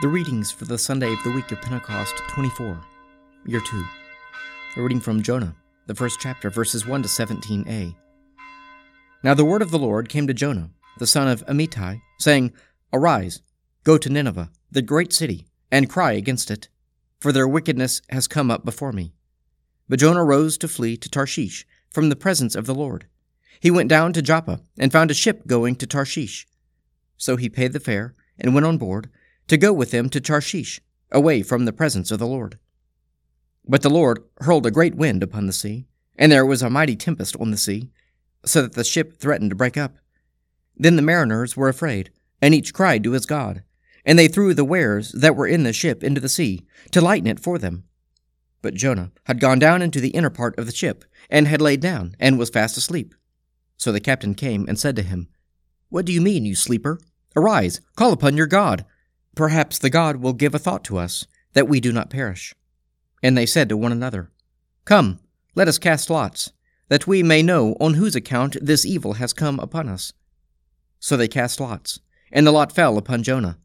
The readings for the Sunday of the week of Pentecost 24, Year 2. A reading from Jonah, the first chapter, verses 1 to 17a. Now the word of the Lord came to Jonah, the son of Amittai, saying, Arise, go to Nineveh, the great city, and cry against it, for their wickedness has come up before me. But Jonah rose to flee to Tarshish from the presence of the Lord. He went down to Joppa and found a ship going to Tarshish. So he paid the fare and went on board to go with them to Tarshish, away from the presence of the Lord. But the Lord hurled a great wind upon the sea, and there was a mighty tempest on the sea, so that the ship threatened to break up. Then the mariners were afraid, and each cried to his God, and they threw the wares that were in the ship into the sea, to lighten it for them. But Jonah had gone down into the inner part of the ship, and had laid down, and was fast asleep. So the captain came and said to him, What do you mean, you sleeper? Arise, call upon your God Perhaps the God will give a thought to us, that we do not perish. And they said to one another, Come, let us cast lots, that we may know on whose account this evil has come upon us. So they cast lots, and the lot fell upon Jonah.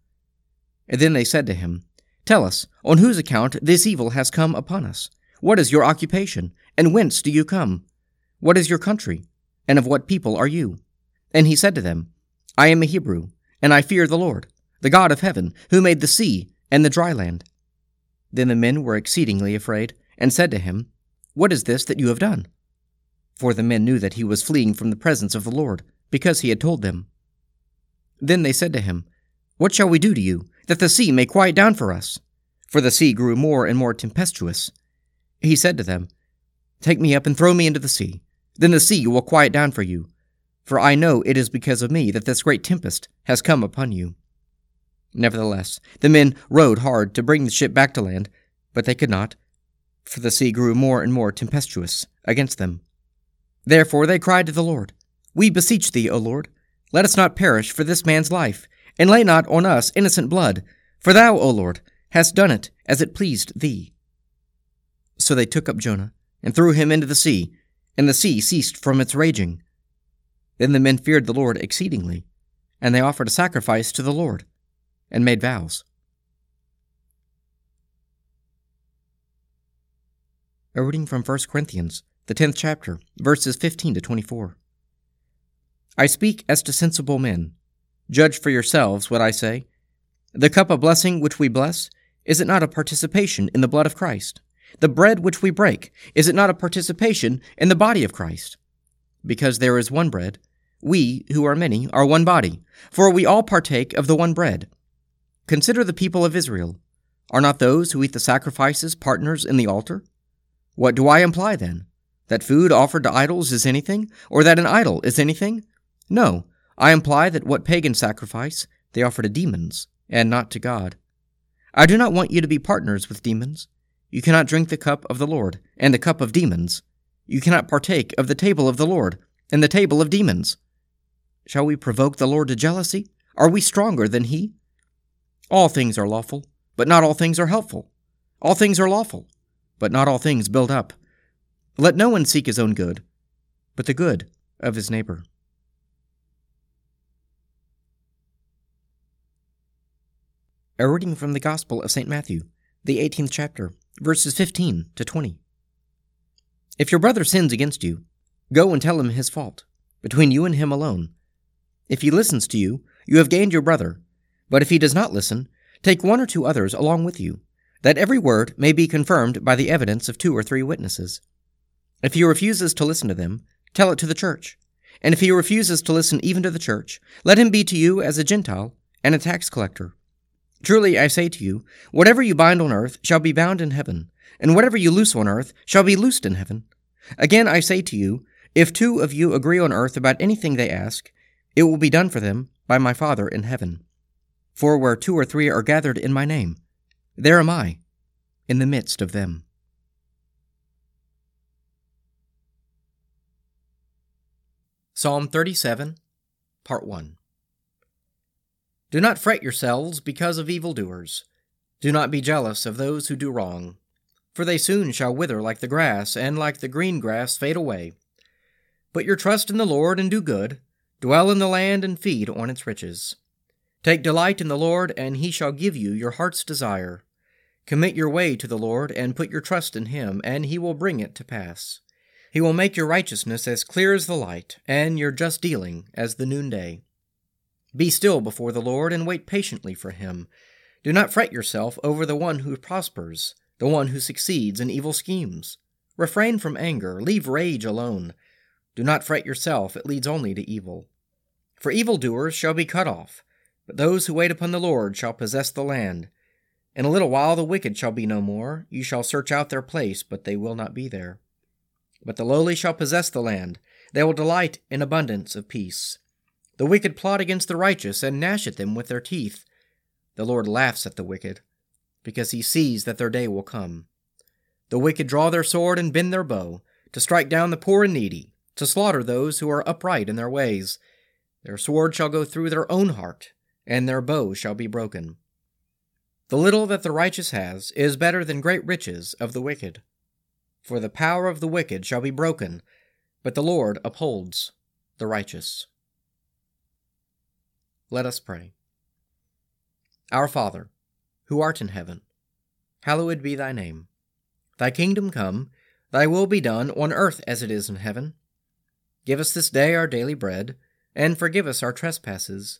And then they said to him, Tell us, on whose account this evil has come upon us? What is your occupation, and whence do you come? What is your country, and of what people are you? And he said to them, I am a Hebrew, and I fear the Lord the God of heaven, who made the sea and the dry land. Then the men were exceedingly afraid, and said to him, What is this that you have done? For the men knew that he was fleeing from the presence of the Lord, because he had told them. Then they said to him, What shall we do to you, that the sea may quiet down for us? For the sea grew more and more tempestuous. He said to them, Take me up and throw me into the sea. Then the sea will quiet down for you. For I know it is because of me that this great tempest has come upon you. Nevertheless, the men rowed hard to bring the ship back to land, but they could not, for the sea grew more and more tempestuous against them. Therefore they cried to the Lord, We beseech thee, O Lord, let us not perish for this man's life, and lay not on us innocent blood, for thou, O Lord, hast done it as it pleased thee. So they took up Jonah, and threw him into the sea, and the sea ceased from its raging. Then the men feared the Lord exceedingly, and they offered a sacrifice to the Lord and made vows. A reading from 1 Corinthians, the 10th chapter, verses 15 to 24. I speak as to sensible men. Judge for yourselves what I say. The cup of blessing which we bless, is it not a participation in the blood of Christ? The bread which we break, is it not a participation in the body of Christ? Because there is one bread, we, who are many, are one body, for we all partake of the one bread. Consider the people of Israel. Are not those who eat the sacrifices partners in the altar? What do I imply then? That food offered to idols is anything, or that an idol is anything? No, I imply that what pagan sacrifice they offer to demons, and not to God. I do not want you to be partners with demons. You cannot drink the cup of the Lord, and the cup of demons. You cannot partake of the table of the Lord, and the table of demons. Shall we provoke the Lord to jealousy? Are we stronger than he? All things are lawful, but not all things are helpful. All things are lawful, but not all things build up. Let no one seek his own good, but the good of his neighbor. A reading from the Gospel of St. Matthew, the 18th chapter, verses 15 to 20. If your brother sins against you, go and tell him his fault, between you and him alone. If he listens to you, you have gained your brother. But if he does not listen, take one or two others along with you, that every word may be confirmed by the evidence of two or three witnesses. If he refuses to listen to them, tell it to the church. And if he refuses to listen even to the church, let him be to you as a Gentile and a tax collector. Truly I say to you, whatever you bind on earth shall be bound in heaven, and whatever you loose on earth shall be loosed in heaven. Again I say to you, if two of you agree on earth about anything they ask, it will be done for them by my Father in heaven. For where two or three are gathered in my name, there am I, in the midst of them. Psalm 37, Part 1 Do not fret yourselves because of evildoers. Do not be jealous of those who do wrong, for they soon shall wither like the grass, and like the green grass fade away. Put your trust in the Lord and do good, dwell in the land and feed on its riches. Take delight in the Lord, and he shall give you your heart's desire. Commit your way to the Lord, and put your trust in him, and he will bring it to pass. He will make your righteousness as clear as the light, and your just dealing as the noonday. Be still before the Lord, and wait patiently for him. Do not fret yourself over the one who prospers, the one who succeeds in evil schemes. Refrain from anger, leave rage alone. Do not fret yourself, it leads only to evil. For evildoers shall be cut off but those who wait upon the Lord shall possess the land. In a little while the wicked shall be no more. You shall search out their place, but they will not be there. But the lowly shall possess the land. They will delight in abundance of peace. The wicked plot against the righteous and gnash at them with their teeth. The Lord laughs at the wicked, because he sees that their day will come. The wicked draw their sword and bend their bow, to strike down the poor and needy, to slaughter those who are upright in their ways. Their sword shall go through their own heart, and their bow shall be broken. The little that the righteous has is better than great riches of the wicked. For the power of the wicked shall be broken, but the Lord upholds the righteous. Let us pray. Our Father, who art in heaven, hallowed be thy name. Thy kingdom come, thy will be done on earth as it is in heaven. Give us this day our daily bread, and forgive us our trespasses